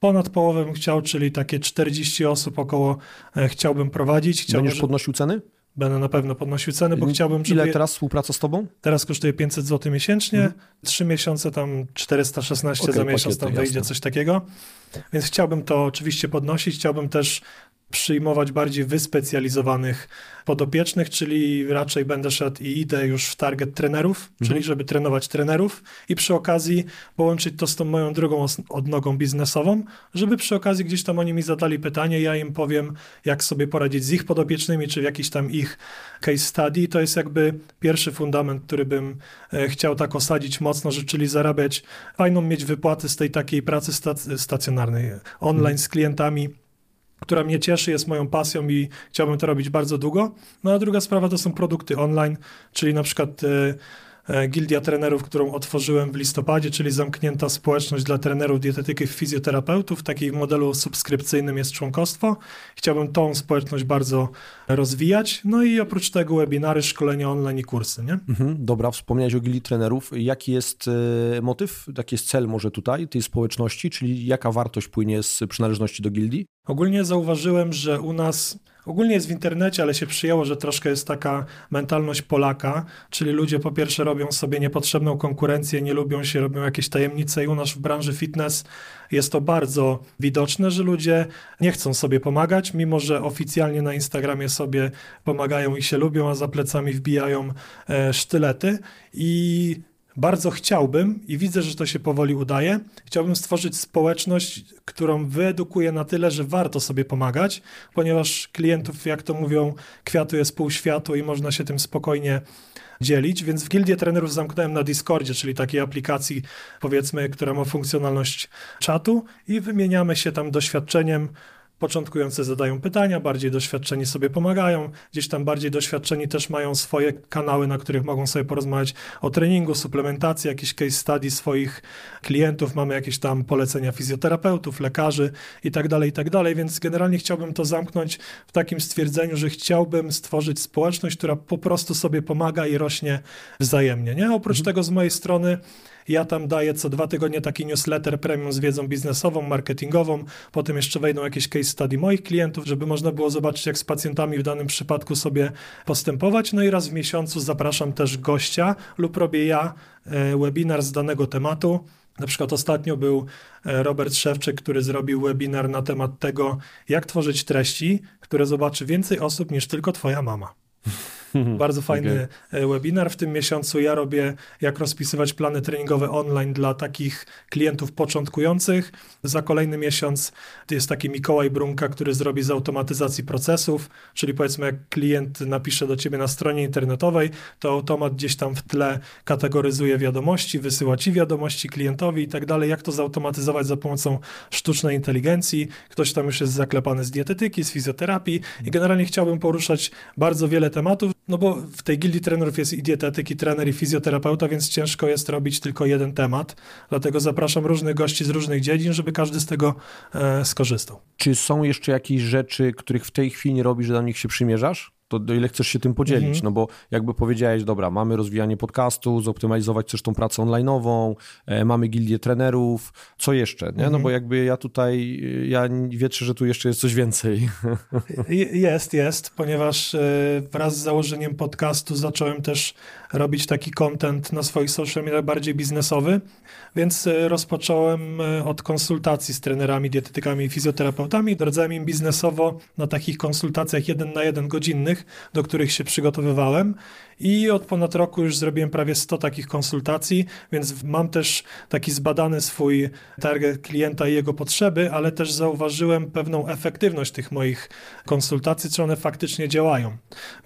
ponad połowę bym chciał, czyli takie 40 osób około e, chciałbym prowadzić. Chciałbym, Będziesz podnosił ceny? Będę na pewno podnosił ceny, bo chciałbym... Ile teraz współpraca z tobą? Teraz kosztuje 500 zł miesięcznie, mhm. 3 miesiące tam 416 okay, za miesiąc tam wyjdzie jasne. coś takiego. Więc chciałbym to oczywiście podnosić, chciałbym też przyjmować bardziej wyspecjalizowanych podopiecznych, czyli raczej będę szedł i idę już w target trenerów, mhm. czyli żeby trenować trenerów i przy okazji połączyć to z tą moją drugą odnogą biznesową, żeby przy okazji gdzieś tam oni mi zadali pytanie, ja im powiem, jak sobie poradzić z ich podopiecznymi, czy w jakiś tam ich case study. To jest jakby pierwszy fundament, który bym e, chciał tak osadzić mocno, że czyli zarabiać, fajną mieć wypłaty z tej takiej pracy stacjonarnej, online mhm. z klientami, która mnie cieszy, jest moją pasją i chciałbym to robić bardzo długo. No a druga sprawa to są produkty online, czyli na przykład e, Gildia Trenerów, którą otworzyłem w listopadzie, czyli zamknięta społeczność dla trenerów, dietetyków, fizjoterapeutów. W takim modelu subskrypcyjnym jest członkostwo. Chciałbym tą społeczność bardzo rozwijać. No i oprócz tego webinary, szkolenia online i kursy. Nie? Mhm, dobra, wspomniałeś o Gildii Trenerów. Jaki jest e, motyw, jaki jest cel może tutaj tej społeczności, czyli jaka wartość płynie z przynależności do gildii? Ogólnie zauważyłem, że u nas, ogólnie jest w internecie, ale się przyjęło, że troszkę jest taka mentalność Polaka, czyli ludzie po pierwsze robią sobie niepotrzebną konkurencję, nie lubią się, robią jakieś tajemnice i u nas w branży fitness jest to bardzo widoczne, że ludzie nie chcą sobie pomagać, mimo że oficjalnie na Instagramie sobie pomagają i się lubią, a za plecami wbijają e, sztylety. I bardzo chciałbym i widzę, że to się powoli udaje. Chciałbym stworzyć społeczność, którą wyedukuję na tyle, że warto sobie pomagać, ponieważ klientów, jak to mówią, kwiatu jest pół światu i można się tym spokojnie dzielić, więc w Gildię Trenerów zamknąłem na Discordzie, czyli takiej aplikacji, powiedzmy, która ma funkcjonalność czatu i wymieniamy się tam doświadczeniem Początkujący zadają pytania, bardziej doświadczeni sobie pomagają, gdzieś tam bardziej doświadczeni też mają swoje kanały, na których mogą sobie porozmawiać o treningu, suplementacji, jakieś case study swoich klientów, mamy jakieś tam polecenia fizjoterapeutów, lekarzy i tak dalej, i tak dalej, więc generalnie chciałbym to zamknąć w takim stwierdzeniu, że chciałbym stworzyć społeczność, która po prostu sobie pomaga i rośnie wzajemnie, nie? Oprócz mhm. tego z mojej strony Ja tam daję co dwa tygodnie taki newsletter premium z wiedzą biznesową, marketingową, potem jeszcze wejdą jakieś case study moich klientów, żeby można było zobaczyć, jak z pacjentami w danym przypadku sobie postępować. No i raz w miesiącu zapraszam też gościa lub robię ja e, webinar z danego tematu. Na przykład ostatnio był e, Robert Szewczyk, który zrobił webinar na temat tego, jak tworzyć treści, które zobaczy więcej osób niż tylko twoja mama. Bardzo fajny okay. E, webinar. W tym miesiącu ja robię, jak rozpisywać plany treningowe online dla takich klientów początkujących. Za kolejny miesiąc jest taki Mikołaj Brunka, który zrobi z automatyzacji procesów, czyli powiedzmy, jak klient napisze do ciebie na stronie internetowej, to automat gdzieś tam w tle kategoryzuje wiadomości, wysyła ci wiadomości klientowi i tak dalej. Jak to zautomatyzować za pomocą sztucznej inteligencji? Ktoś tam już jest zaklepany z dietetyki, z fizjoterapii i generalnie chciałbym poruszać bardzo wiele tematów. No bo w tej gildii trenerów jest i dietetyk, i trener, i fizjoterapeuta, więc ciężko jest robić tylko jeden temat. Dlatego zapraszam różnych gości z różnych dziedzin, żeby każdy z tego e, skorzystał. Czy są jeszcze jakieś rzeczy, których w tej chwili nie robisz, że do nich się przymierzasz? To do ile chcesz się tym podzielić, mhm. no bo jakby powiedziałeś, dobra, mamy rozwijanie podcastu, zoptymalizować też tą pracę online'ową, e, mamy gildię trenerów, co jeszcze, nie? No mhm. No bo jakby ja tutaj, ja wierzę, że tu jeszcze jest coś więcej. Jest, jest, ponieważ e, wraz z założeniem podcastu zacząłem też robić taki content na swoich social media bardziej biznesowy, więc e, rozpocząłem e, od konsultacji z trenerami, dietetykami i fizjoterapeutami. Doradzałem im biznesowo na takich konsultacjach jeden na jeden godzinnych, do których się przygotowywałem i od ponad roku już zrobiłem prawie 100 takich konsultacji, więc mam też taki zbadany swój target klienta i jego potrzeby, ale też zauważyłem pewną efektywność tych moich konsultacji, czy one faktycznie działają.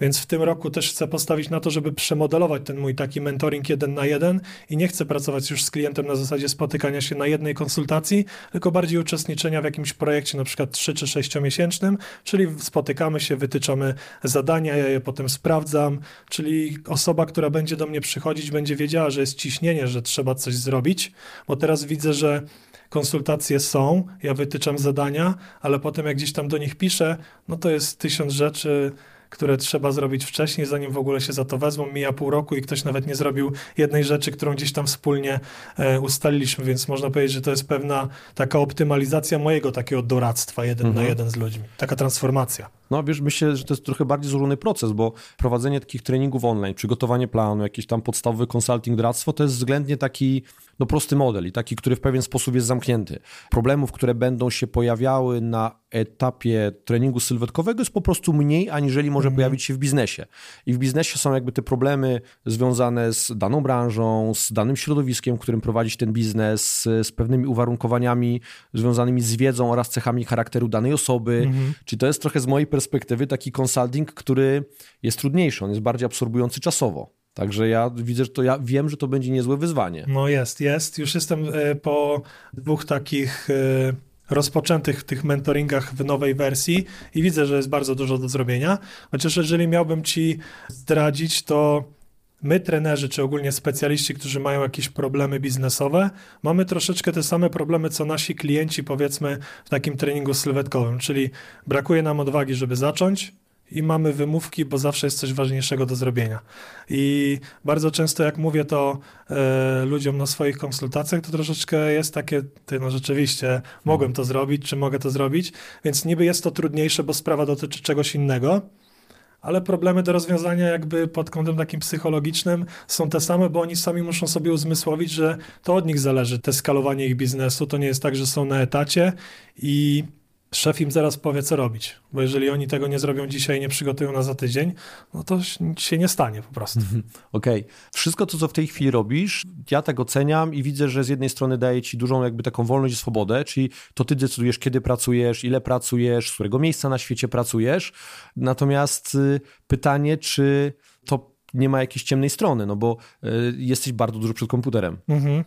Więc w tym roku też chcę postawić na to, żeby przemodelować ten mój taki mentoring jeden na jeden i nie chcę pracować już z klientem na zasadzie spotykania się na jednej konsultacji, tylko bardziej uczestniczenia w jakimś projekcie, na przykład 3 czy 6 miesięcznym, czyli spotykamy się, wytyczamy zadania, ja je potem sprawdzam, czyli osoba, która będzie do mnie przychodzić, będzie wiedziała, że jest ciśnienie, że trzeba coś zrobić, bo teraz widzę, że konsultacje są, ja wytyczam zadania, ale potem jak gdzieś tam do nich piszę, no to jest tysiąc rzeczy, które trzeba zrobić wcześniej, zanim w ogóle się za to wezmą. Mija pół roku i ktoś nawet nie zrobił jednej rzeczy, którą gdzieś tam wspólnie e, ustaliliśmy, więc można powiedzieć, że to jest pewna taka optymalizacja mojego takiego doradztwa jeden mhm. na jeden z ludźmi. Taka transformacja. No wiesz, myślę, że to jest trochę bardziej złożony proces, bo prowadzenie takich treningów online, przygotowanie planu, jakiś tam podstawowy consulting, doradztwo, to jest względnie taki no, prosty model i taki, który w pewien sposób jest zamknięty. Problemów, które będą się pojawiały na etapie treningu sylwetkowego jest po prostu mniej, aniżeli może mm. pojawić się w biznesie. I w biznesie są jakby te problemy związane z daną branżą, z danym środowiskiem, w którym prowadzić ten biznes, z pewnymi uwarunkowaniami związanymi z wiedzą oraz cechami charakteru danej osoby. Mm. Czyli to jest trochę z mojej perspektywy taki consulting, który jest trudniejszy, on jest bardziej absorbujący czasowo. Także ja widzę, że to ja wiem, że to będzie niezłe wyzwanie. No jest, jest. Już jestem e, po dwóch takich e, rozpoczętych tych mentoringach w nowej wersji i widzę, że jest bardzo dużo do zrobienia. Chociaż jeżeli miałbym ci zdradzić, to my, trenerzy, czy ogólnie specjaliści, którzy mają jakieś problemy biznesowe, mamy troszeczkę te same problemy, co nasi klienci, powiedzmy, w takim treningu sylwetkowym, czyli brakuje nam odwagi, żeby zacząć, i mamy wymówki, bo zawsze jest coś ważniejszego do zrobienia. I bardzo często, jak mówię to e, ludziom na swoich konsultacjach, to troszeczkę jest takie, ty no rzeczywiście, mogłem to zrobić, czy mogę to zrobić, więc niby jest to trudniejsze, bo sprawa dotyczy czegoś innego, ale problemy do rozwiązania jakby pod kątem takim psychologicznym są te same, bo oni sami muszą sobie uzmysłowić, że to od nich zależy, te skalowanie ich biznesu, to nie jest tak, że są na etacie i szef im zaraz powie, co robić. Bo jeżeli oni tego nie zrobią dzisiaj, nie przygotują na za tydzień, no to się nie stanie po prostu. Mhm. Okej. Okay. Wszystko to, co w tej chwili robisz, ja tak oceniam i widzę, że z jednej strony daje ci dużą jakby taką wolność i swobodę, czyli to ty decydujesz, kiedy pracujesz, ile pracujesz, z którego miejsca na świecie pracujesz. Natomiast y, pytanie, czy to nie ma jakiejś ciemnej strony, no bo y, jesteś bardzo dużo przed komputerem. Mhm.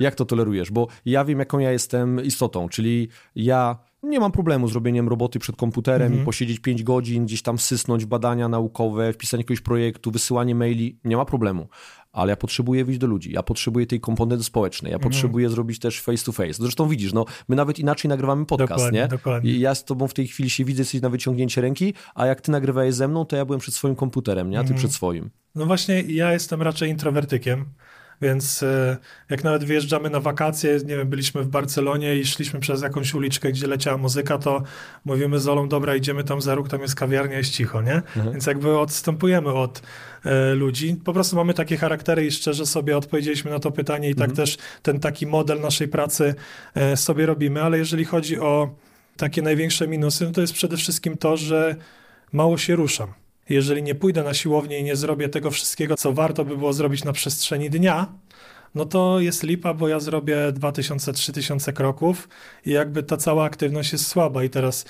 Jak to tolerujesz? Bo ja wiem, jaką ja jestem istotą, czyli ja nie mam problemu z robieniem roboty przed komputerem mhm. i posiedzieć 5 godzin, gdzieś tam sysnąć badania naukowe, wpisanie jakiegoś projektu, wysyłanie maili, nie ma problemu. Ale ja potrzebuję wyjść do ludzi, ja potrzebuję tej komponenty społecznej, ja mhm. potrzebuję zrobić też face to face. Zresztą widzisz, no, my nawet inaczej nagrywamy podcast, dokładnie, nie? Dokładnie. I ja z tobą w tej chwili się widzę, jesteś na wyciągnięcie ręki, a jak ty nagrywałeś ze mną, to ja byłem przed swoim komputerem, nie? A ty mhm. przed swoim. No właśnie, ja jestem raczej introwertykiem Więc e, jak nawet wyjeżdżamy na wakacje, nie wiem, byliśmy w Barcelonie i szliśmy przez jakąś uliczkę, gdzie leciała muzyka, to mówimy z Olą, dobra, idziemy tam za róg, tam jest kawiarnia, jest cicho, nie? Mhm. Więc jakby odstępujemy od e, ludzi. Po prostu mamy takie charaktery i szczerze sobie odpowiedzieliśmy na to pytanie i tak mhm. też ten taki model naszej pracy e, sobie robimy, ale jeżeli chodzi o takie największe minusy, no to jest przede wszystkim to, że mało się ruszam. Jeżeli nie pójdę na siłownię i nie zrobię tego wszystkiego, co warto by było zrobić na przestrzeni dnia, no to jest lipa, bo ja zrobię 2000-3000 kroków i jakby ta cała aktywność jest słaba. I teraz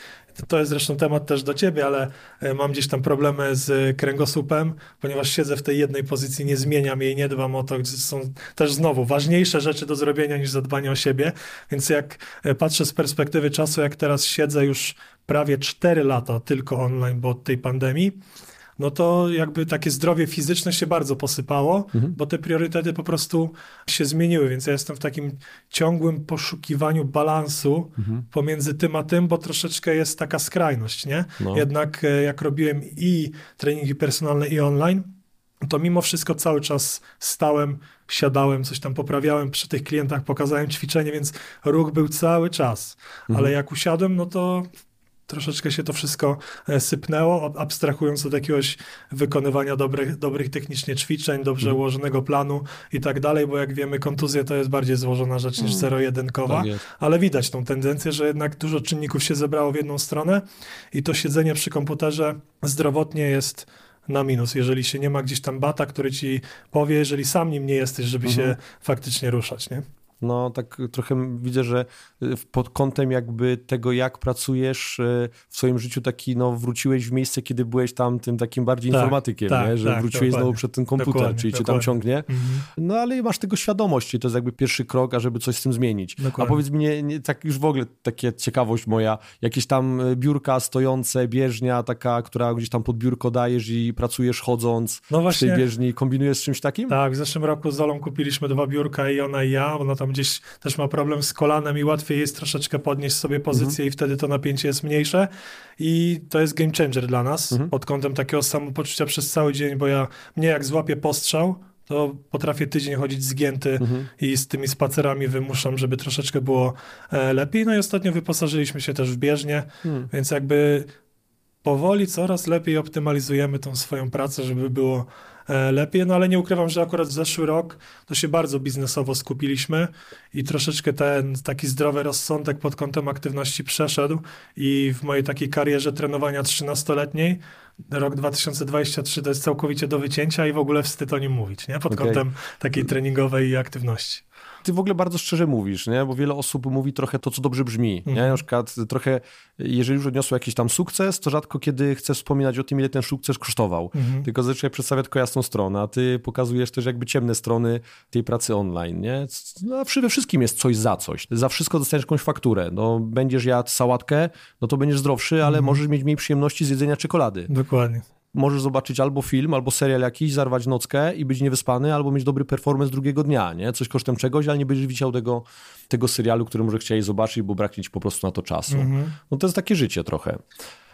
to jest zresztą temat też do ciebie, ale e, mam gdzieś tam problemy z kręgosłupem, ponieważ siedzę w tej jednej pozycji, nie zmieniam jej, nie dbam o to, są też znowu ważniejsze rzeczy do zrobienia niż zadbanie o siebie. Więc jak e, patrzę z perspektywy czasu, jak teraz siedzę już prawie 4 lata tylko online, bo od tej pandemii, no to jakby takie zdrowie fizyczne się bardzo posypało, mhm. bo te priorytety po prostu się zmieniły, więc ja jestem w takim ciągłym poszukiwaniu balansu mhm. pomiędzy tym a tym, bo troszeczkę jest taka skrajność, nie? No. Jednak e, jak robiłem i treningi personalne i online, to mimo wszystko cały czas stałem, siadałem, coś tam poprawiałem przy tych klientach, pokazałem ćwiczenie, więc ruch był cały czas. Mhm. Ale jak usiadłem, no to troszeczkę się to wszystko e, sypnęło, abstrahując od jakiegoś wykonywania dobrych, dobrych technicznie ćwiczeń, dobrze mm. ułożonego planu i tak dalej, bo jak wiemy, kontuzja to jest bardziej złożona rzecz niż mm. zero-jedynkowa, tak ale widać tą tendencję, że jednak dużo czynników się zebrało w jedną stronę i to siedzenie przy komputerze zdrowotnie jest na minus, jeżeli się nie ma gdzieś tam bata, który ci powie, jeżeli sam nim nie jesteś, żeby mm się mhm. faktycznie ruszać, nie? No, tak trochę widzę, że y, pod kątem jakby tego, jak pracujesz y, w swoim życiu, taki, no, wróciłeś w miejsce, kiedy byłeś tam tym takim bardziej tak, informatykiem, tak, nie? że tak, wróciłeś znowu przed ten komputer, dokładnie, czyli dokładnie. cię tam ciągnie. Mhm. No, ale masz tego świadomość i to jest jakby pierwszy krok, ażeby coś z tym zmienić. Dokładnie. A powiedz mi, nie, nie, tak już w ogóle takie ciekawość moja, jakieś tam y, biurka stojące, bieżnia taka, która gdzieś tam pod biurko dajesz i pracujesz chodząc no właśnie, w tej bieżni, kombinujesz z czymś takim? Tak, w zeszłym roku z Zolą kupiliśmy dwa biurka i ona i ja, ona tam gdzieś też ma problem z kolanem i łatwiej jest troszeczkę podnieść sobie pozycję mhm. i wtedy to napięcie jest mniejsze i to jest game changer dla nas mhm. pod kątem takiego samopoczucia przez cały dzień, bo ja mnie jak złapię postrzał, to potrafię tydzień chodzić zgięty mhm. i z tymi spacerami wymuszam, żeby troszeczkę było e, lepiej. No i ostatnio wyposażyliśmy się też w bieżnię, mhm. więc jakby powoli coraz lepiej optymalizujemy tą swoją pracę, żeby było lepiej, no ale nie ukrywam, że akurat zeszły rok to się bardzo biznesowo skupiliśmy i troszeczkę ten taki zdrowy rozsądek pod kątem aktywności przeszedł i w mojej takiej karierze trenowania 13-letniej rok 2023 to jest całkowicie do wycięcia i w ogóle wstyd o nim mówić, nie? Pod okay. kątem takiej treningowej aktywności ty w ogóle bardzo szczerze mówisz, nie? bo wiele osób mówi trochę to, co dobrze brzmi. Nie? Mhm. Na przykład trochę, jeżeli już odniosło jakiś tam sukces, to rzadko kiedy chcę wspominać o tym, ile ten sukces kosztował. Mhm. Tylko zazwyczaj przedstawia tylko jasną stronę, a ty pokazujesz też jakby ciemne strony tej pracy online. Nie? No, we wszystkim jest coś za coś. Za wszystko dostaniesz jakąś fakturę. No, będziesz jadł sałatkę, no to będziesz zdrowszy, ale mhm. możesz mieć mniej przyjemności z jedzenia czekolady. Dokładnie możesz zobaczyć albo film, albo serial jakiś, zarwać nockę i być niewyspany, albo mieć dobry performance drugiego dnia, nie? Coś kosztem czegoś, ale nie będziesz widział tego, tego serialu, który może chciałeś zobaczyć, bo braknie ci po prostu na to czasu. Mm -hmm. No to jest takie życie trochę.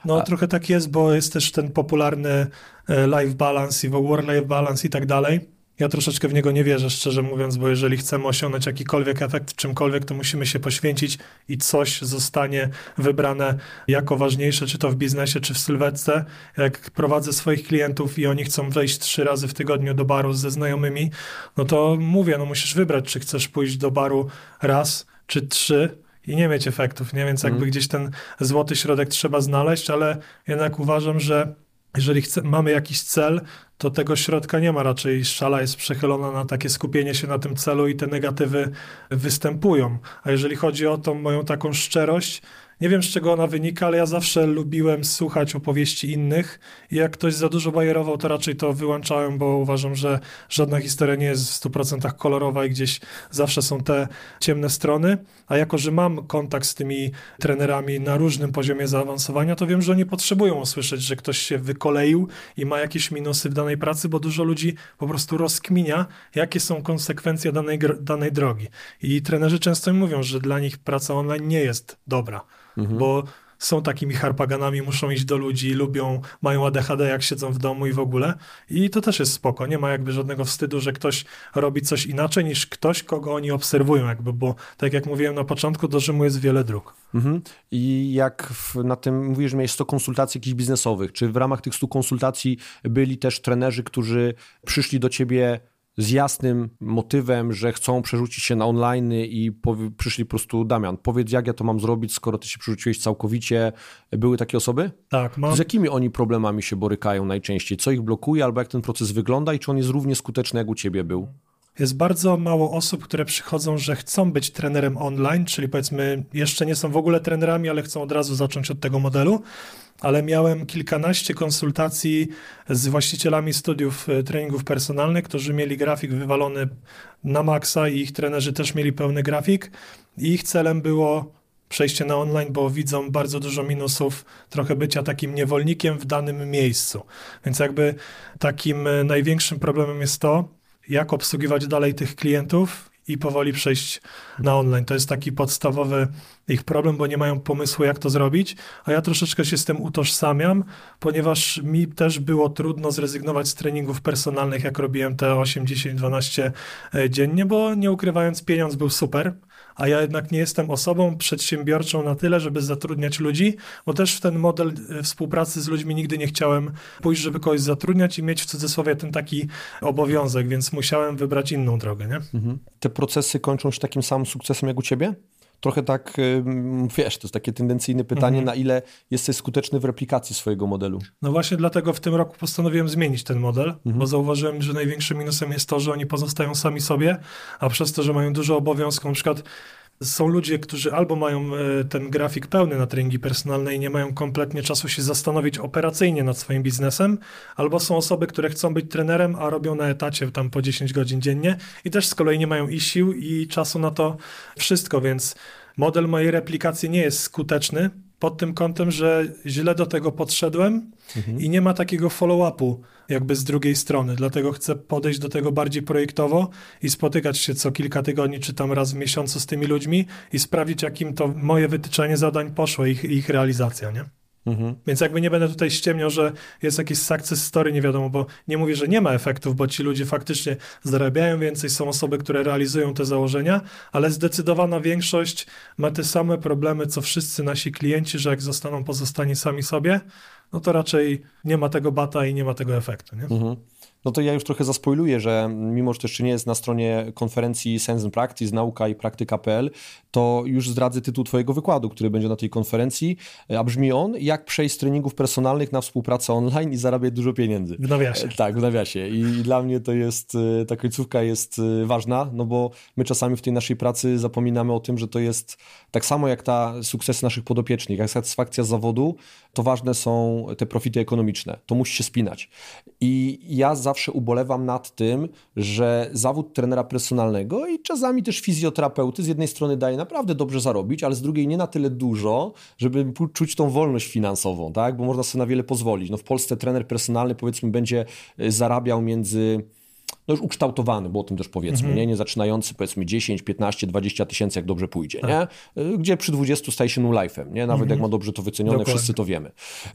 No A... trochę tak jest, bo jest też ten popularny e, life balance i work-life balance i tak dalej. Ja troszeczkę w niego nie wierzę, szczerze mówiąc, bo jeżeli chcemy osiągnąć jakikolwiek efekt w czymkolwiek, to musimy się poświęcić i coś zostanie wybrane jako ważniejsze, czy to w biznesie, czy w sylwetce. Jak prowadzę swoich klientów i oni chcą wejść trzy razy w tygodniu do baru ze znajomymi, no to mówię, no musisz wybrać, czy chcesz pójść do baru raz, czy trzy, i nie mieć efektów, nie? Więc jakby mm. gdzieś ten złoty środek trzeba znaleźć, ale jednak uważam, że jeżeli chce, mamy jakiś cel, to tego środka nie ma. Raczej szala jest przechylona na takie skupienie się na tym celu i te negatywy występują. A jeżeli chodzi o tą moją taką szczerość, nie wiem, z czego ona wynika, ale ja zawsze lubiłem słuchać opowieści innych i jak ktoś za dużo bajerował, to raczej to wyłączałem, bo uważam, że żadna historia nie jest w 100% kolorowa i gdzieś zawsze są te ciemne strony. A jako, że mam kontakt z tymi trenerami na różnym poziomie zaawansowania, to wiem, że oni potrzebują usłyszeć, że ktoś się wykoleił i ma jakieś minusy w danej pracy, bo dużo ludzi po prostu rozkminia, jakie są konsekwencje danej, danej drogi. I trenerzy często mi mówią, że dla nich praca online nie jest dobra mhm. bo są takimi harpaganami, muszą iść do ludzi, lubią, mają ADHD jak siedzą w domu i w ogóle. I to też jest spoko. Nie ma jakby żadnego wstydu, że ktoś robi coś inaczej niż ktoś, kogo oni obserwują jakby, bo tak jak mówiłem na początku, do Rzymu jest wiele dróg. Mhm. I jak w, na tym mówisz, że miałeś 100 konsultacji jakichś biznesowych, czy w ramach tych 100 konsultacji byli też trenerzy, którzy przyszli do ciebie z jasnym motywem, że chcą przerzucić się na online i przyszli po prostu, Damian, powiedz jak ja to mam zrobić, skoro ty się przerzuciłeś całkowicie. Były takie osoby? Tak. Mam... Z jakimi oni problemami się borykają najczęściej? Co ich blokuje albo jak ten proces wygląda i czy on jest równie skuteczny jak u ciebie był? Jest bardzo mało osób, które przychodzą, że chcą być trenerem online, czyli powiedzmy jeszcze nie są w ogóle trenerami, ale chcą od razu zacząć od tego modelu. Ale miałem kilkanaście konsultacji z właścicielami studiów e, treningów personalnych, którzy mieli grafik wywalony na maksa i ich trenerzy też mieli pełny grafik. I ich celem było przejście na online, bo widzą bardzo dużo minusów trochę bycia takim niewolnikiem w danym miejscu. Więc jakby takim e, największym problemem jest to, jak obsługiwać dalej tych klientów i powoli przejść na online. To jest taki podstawowy ich problem, bo nie mają pomysłu, jak to zrobić, a ja troszeczkę się z tym utożsamiam, ponieważ mi też było trudno zrezygnować z treningów personalnych, jak robiłem te 8, 10, 12 dziennie, bo nie ukrywając, pieniądz był super, a ja jednak nie jestem osobą przedsiębiorczą na tyle, żeby zatrudniać ludzi, bo też w ten model e, współpracy z ludźmi nigdy nie chciałem pójść, żeby kogoś zatrudniać i mieć w cudzysłowie ten taki obowiązek, więc musiałem wybrać inną drogę. Nie? Mhm. Te procesy kończą się takim samym sukcesem jak u ciebie? Trochę tak, wiesz, to jest takie tendencyjne pytanie, mhm. na ile jesteś skuteczny w replikacji swojego modelu. No właśnie dlatego w tym roku postanowiłem zmienić ten model, mhm. bo zauważyłem, że największym minusem jest to, że oni pozostają sami sobie, a przez to, że mają dużo obowiązków, na przykład są ludzie, którzy albo mają e, ten grafik pełny na treningi personalne i nie mają kompletnie czasu się zastanowić operacyjnie nad swoim biznesem, albo są osoby, które chcą być trenerem, a robią na etacie tam po 10 godzin dziennie i też z kolei nie mają i sił, i czasu na to wszystko, więc model mojej replikacji nie jest skuteczny pod tym kątem, że źle do tego podszedłem mhm. i nie ma takiego follow-upu jakby z drugiej strony. Dlatego chcę podejść do tego bardziej projektowo i spotykać się co kilka tygodni, czy tam raz w miesiącu z tymi ludźmi i sprawdzić, jakim to moje wytyczenie zadań poszło, ich, ich realizacja, nie? Mhm. Więc jakby nie będę tutaj ściemniał, że jest jakiś success story, nie wiadomo, bo nie mówię, że nie ma efektów, bo ci ludzie faktycznie zarabiają więcej, są osoby, które realizują te założenia, ale zdecydowana większość ma te same problemy, co wszyscy nasi klienci, że jak zostaną pozostani sami sobie, no to raczej nie ma tego bata i nie ma tego efektu. Nie? Mhm. No to ja już trochę zaspoiluję, że mimo, że to jeszcze nie jest na stronie konferencji Sense and Practice, nauka i praktyka.pl, to już zdradzę tytuł Twojego wykładu, który będzie na tej konferencji, a brzmi on, jak przejść z treningów personalnych na współpracę online i zarabiać dużo pieniędzy. W nawiasie. Tak, w nawiasie. I dla mnie to jest, e, ta końcówka jest e, ważna, no bo my czasami w tej naszej pracy zapominamy o tym, że to jest tak samo jak ta sukces naszych podopiecznych, jak satysfakcja z zawodu, to ważne są te profity ekonomiczne. To musi się spinać. I ja zawsze ubolewam nad tym, że zawód trenera personalnego i czasami też fizjoterapeuty z jednej strony daje naprawdę dobrze zarobić, ale z drugiej nie na tyle dużo, żeby czuć tą wolność finansową, tak? Bo można sobie na wiele pozwolić. No w Polsce trener personalny powiedzmy będzie e, zarabiał między no już ukształtowany, bo o tym też powiedzmy, mhm. nie? nie zaczynający powiedzmy 10, 15, 20 tysięcy, jak dobrze pójdzie, tak. nie? gdzie przy 20 staje się new life'em, nie? nawet mhm. jak ma dobrze to wycenione, Dokładnie. wszyscy to wiemy.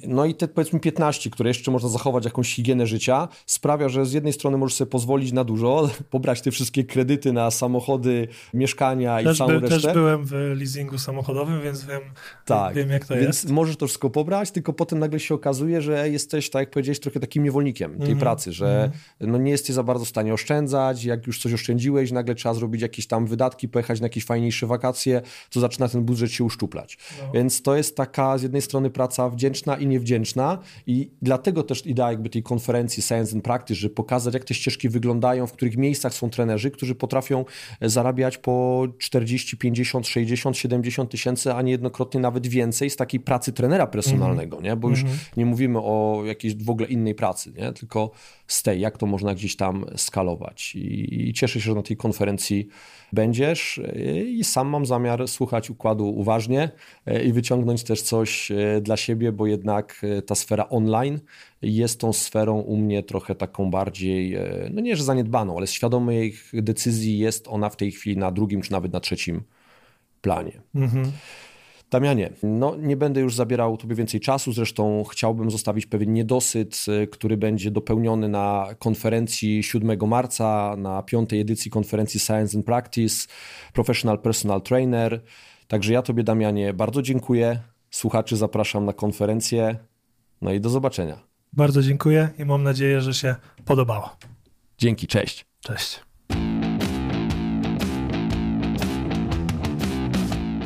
No i te powiedzmy 15, które jeszcze można zachować jakąś higienę życia, sprawia, że z jednej strony możesz sobie pozwolić na dużo, pobrać te wszystkie kredyty na samochody, mieszkania też i całą by, resztę. Też byłem w leasingu samochodowym, więc wiem, tak. wiem jak to więc jest. możesz to wszystko pobrać, tylko potem nagle się okazuje, że jesteś, tak jak powiedziałeś, trochę takim niewolnikiem tej mhm. pracy, że mhm. no nie jesteś za bardzo w stanie oszczędzać, jak już coś oszczędziłeś, nagle trzeba zrobić jakieś tam wydatki, pojechać na jakieś fajniejsze wakacje, to zaczyna ten budżet się uszczuplać. No. Więc to jest taka z jednej strony praca wdzięczna i niewdzięczna i dlatego też idea jakby tej konferencji Science and Practice, żeby pokazać jak te ścieżki wyglądają, w których miejscach są trenerzy, którzy potrafią e, zarabiać po 40, 50, 60, 70 tysięcy, a niejednokrotnie nawet więcej z takiej pracy trenera personalnego, mm -hmm. nie? bo już mm -hmm. nie mówimy o jakiejś w ogóle innej pracy, nie? tylko z tej, jak to można gdzieś tam skalować. I, cieszę się, że na tej konferencji będziesz i sam mam zamiar słuchać układu uważnie e, i wyciągnąć też coś e, dla siebie, bo jednak e, ta sfera online jest tą sferą u mnie trochę taką bardziej, no nie, że zaniedbaną, ale świadomych decyzji jest ona w tej chwili na drugim czy nawet na trzecim planie. Mhm. Damianie, no nie będę już zabierał Tobie więcej czasu, zresztą chciałbym zostawić pewien niedosyt, y, który będzie dopełniony na konferencji 7 marca, na piątej edycji konferencji Science and Practice, Professional Personal Trainer. Także ja Tobie, Damianie, bardzo dziękuję. Słuchaczy zapraszam na konferencję. No i do zobaczenia. Bardzo dziękuję i mam nadzieję, że się podobało. Dzięki, cześć. Cześć.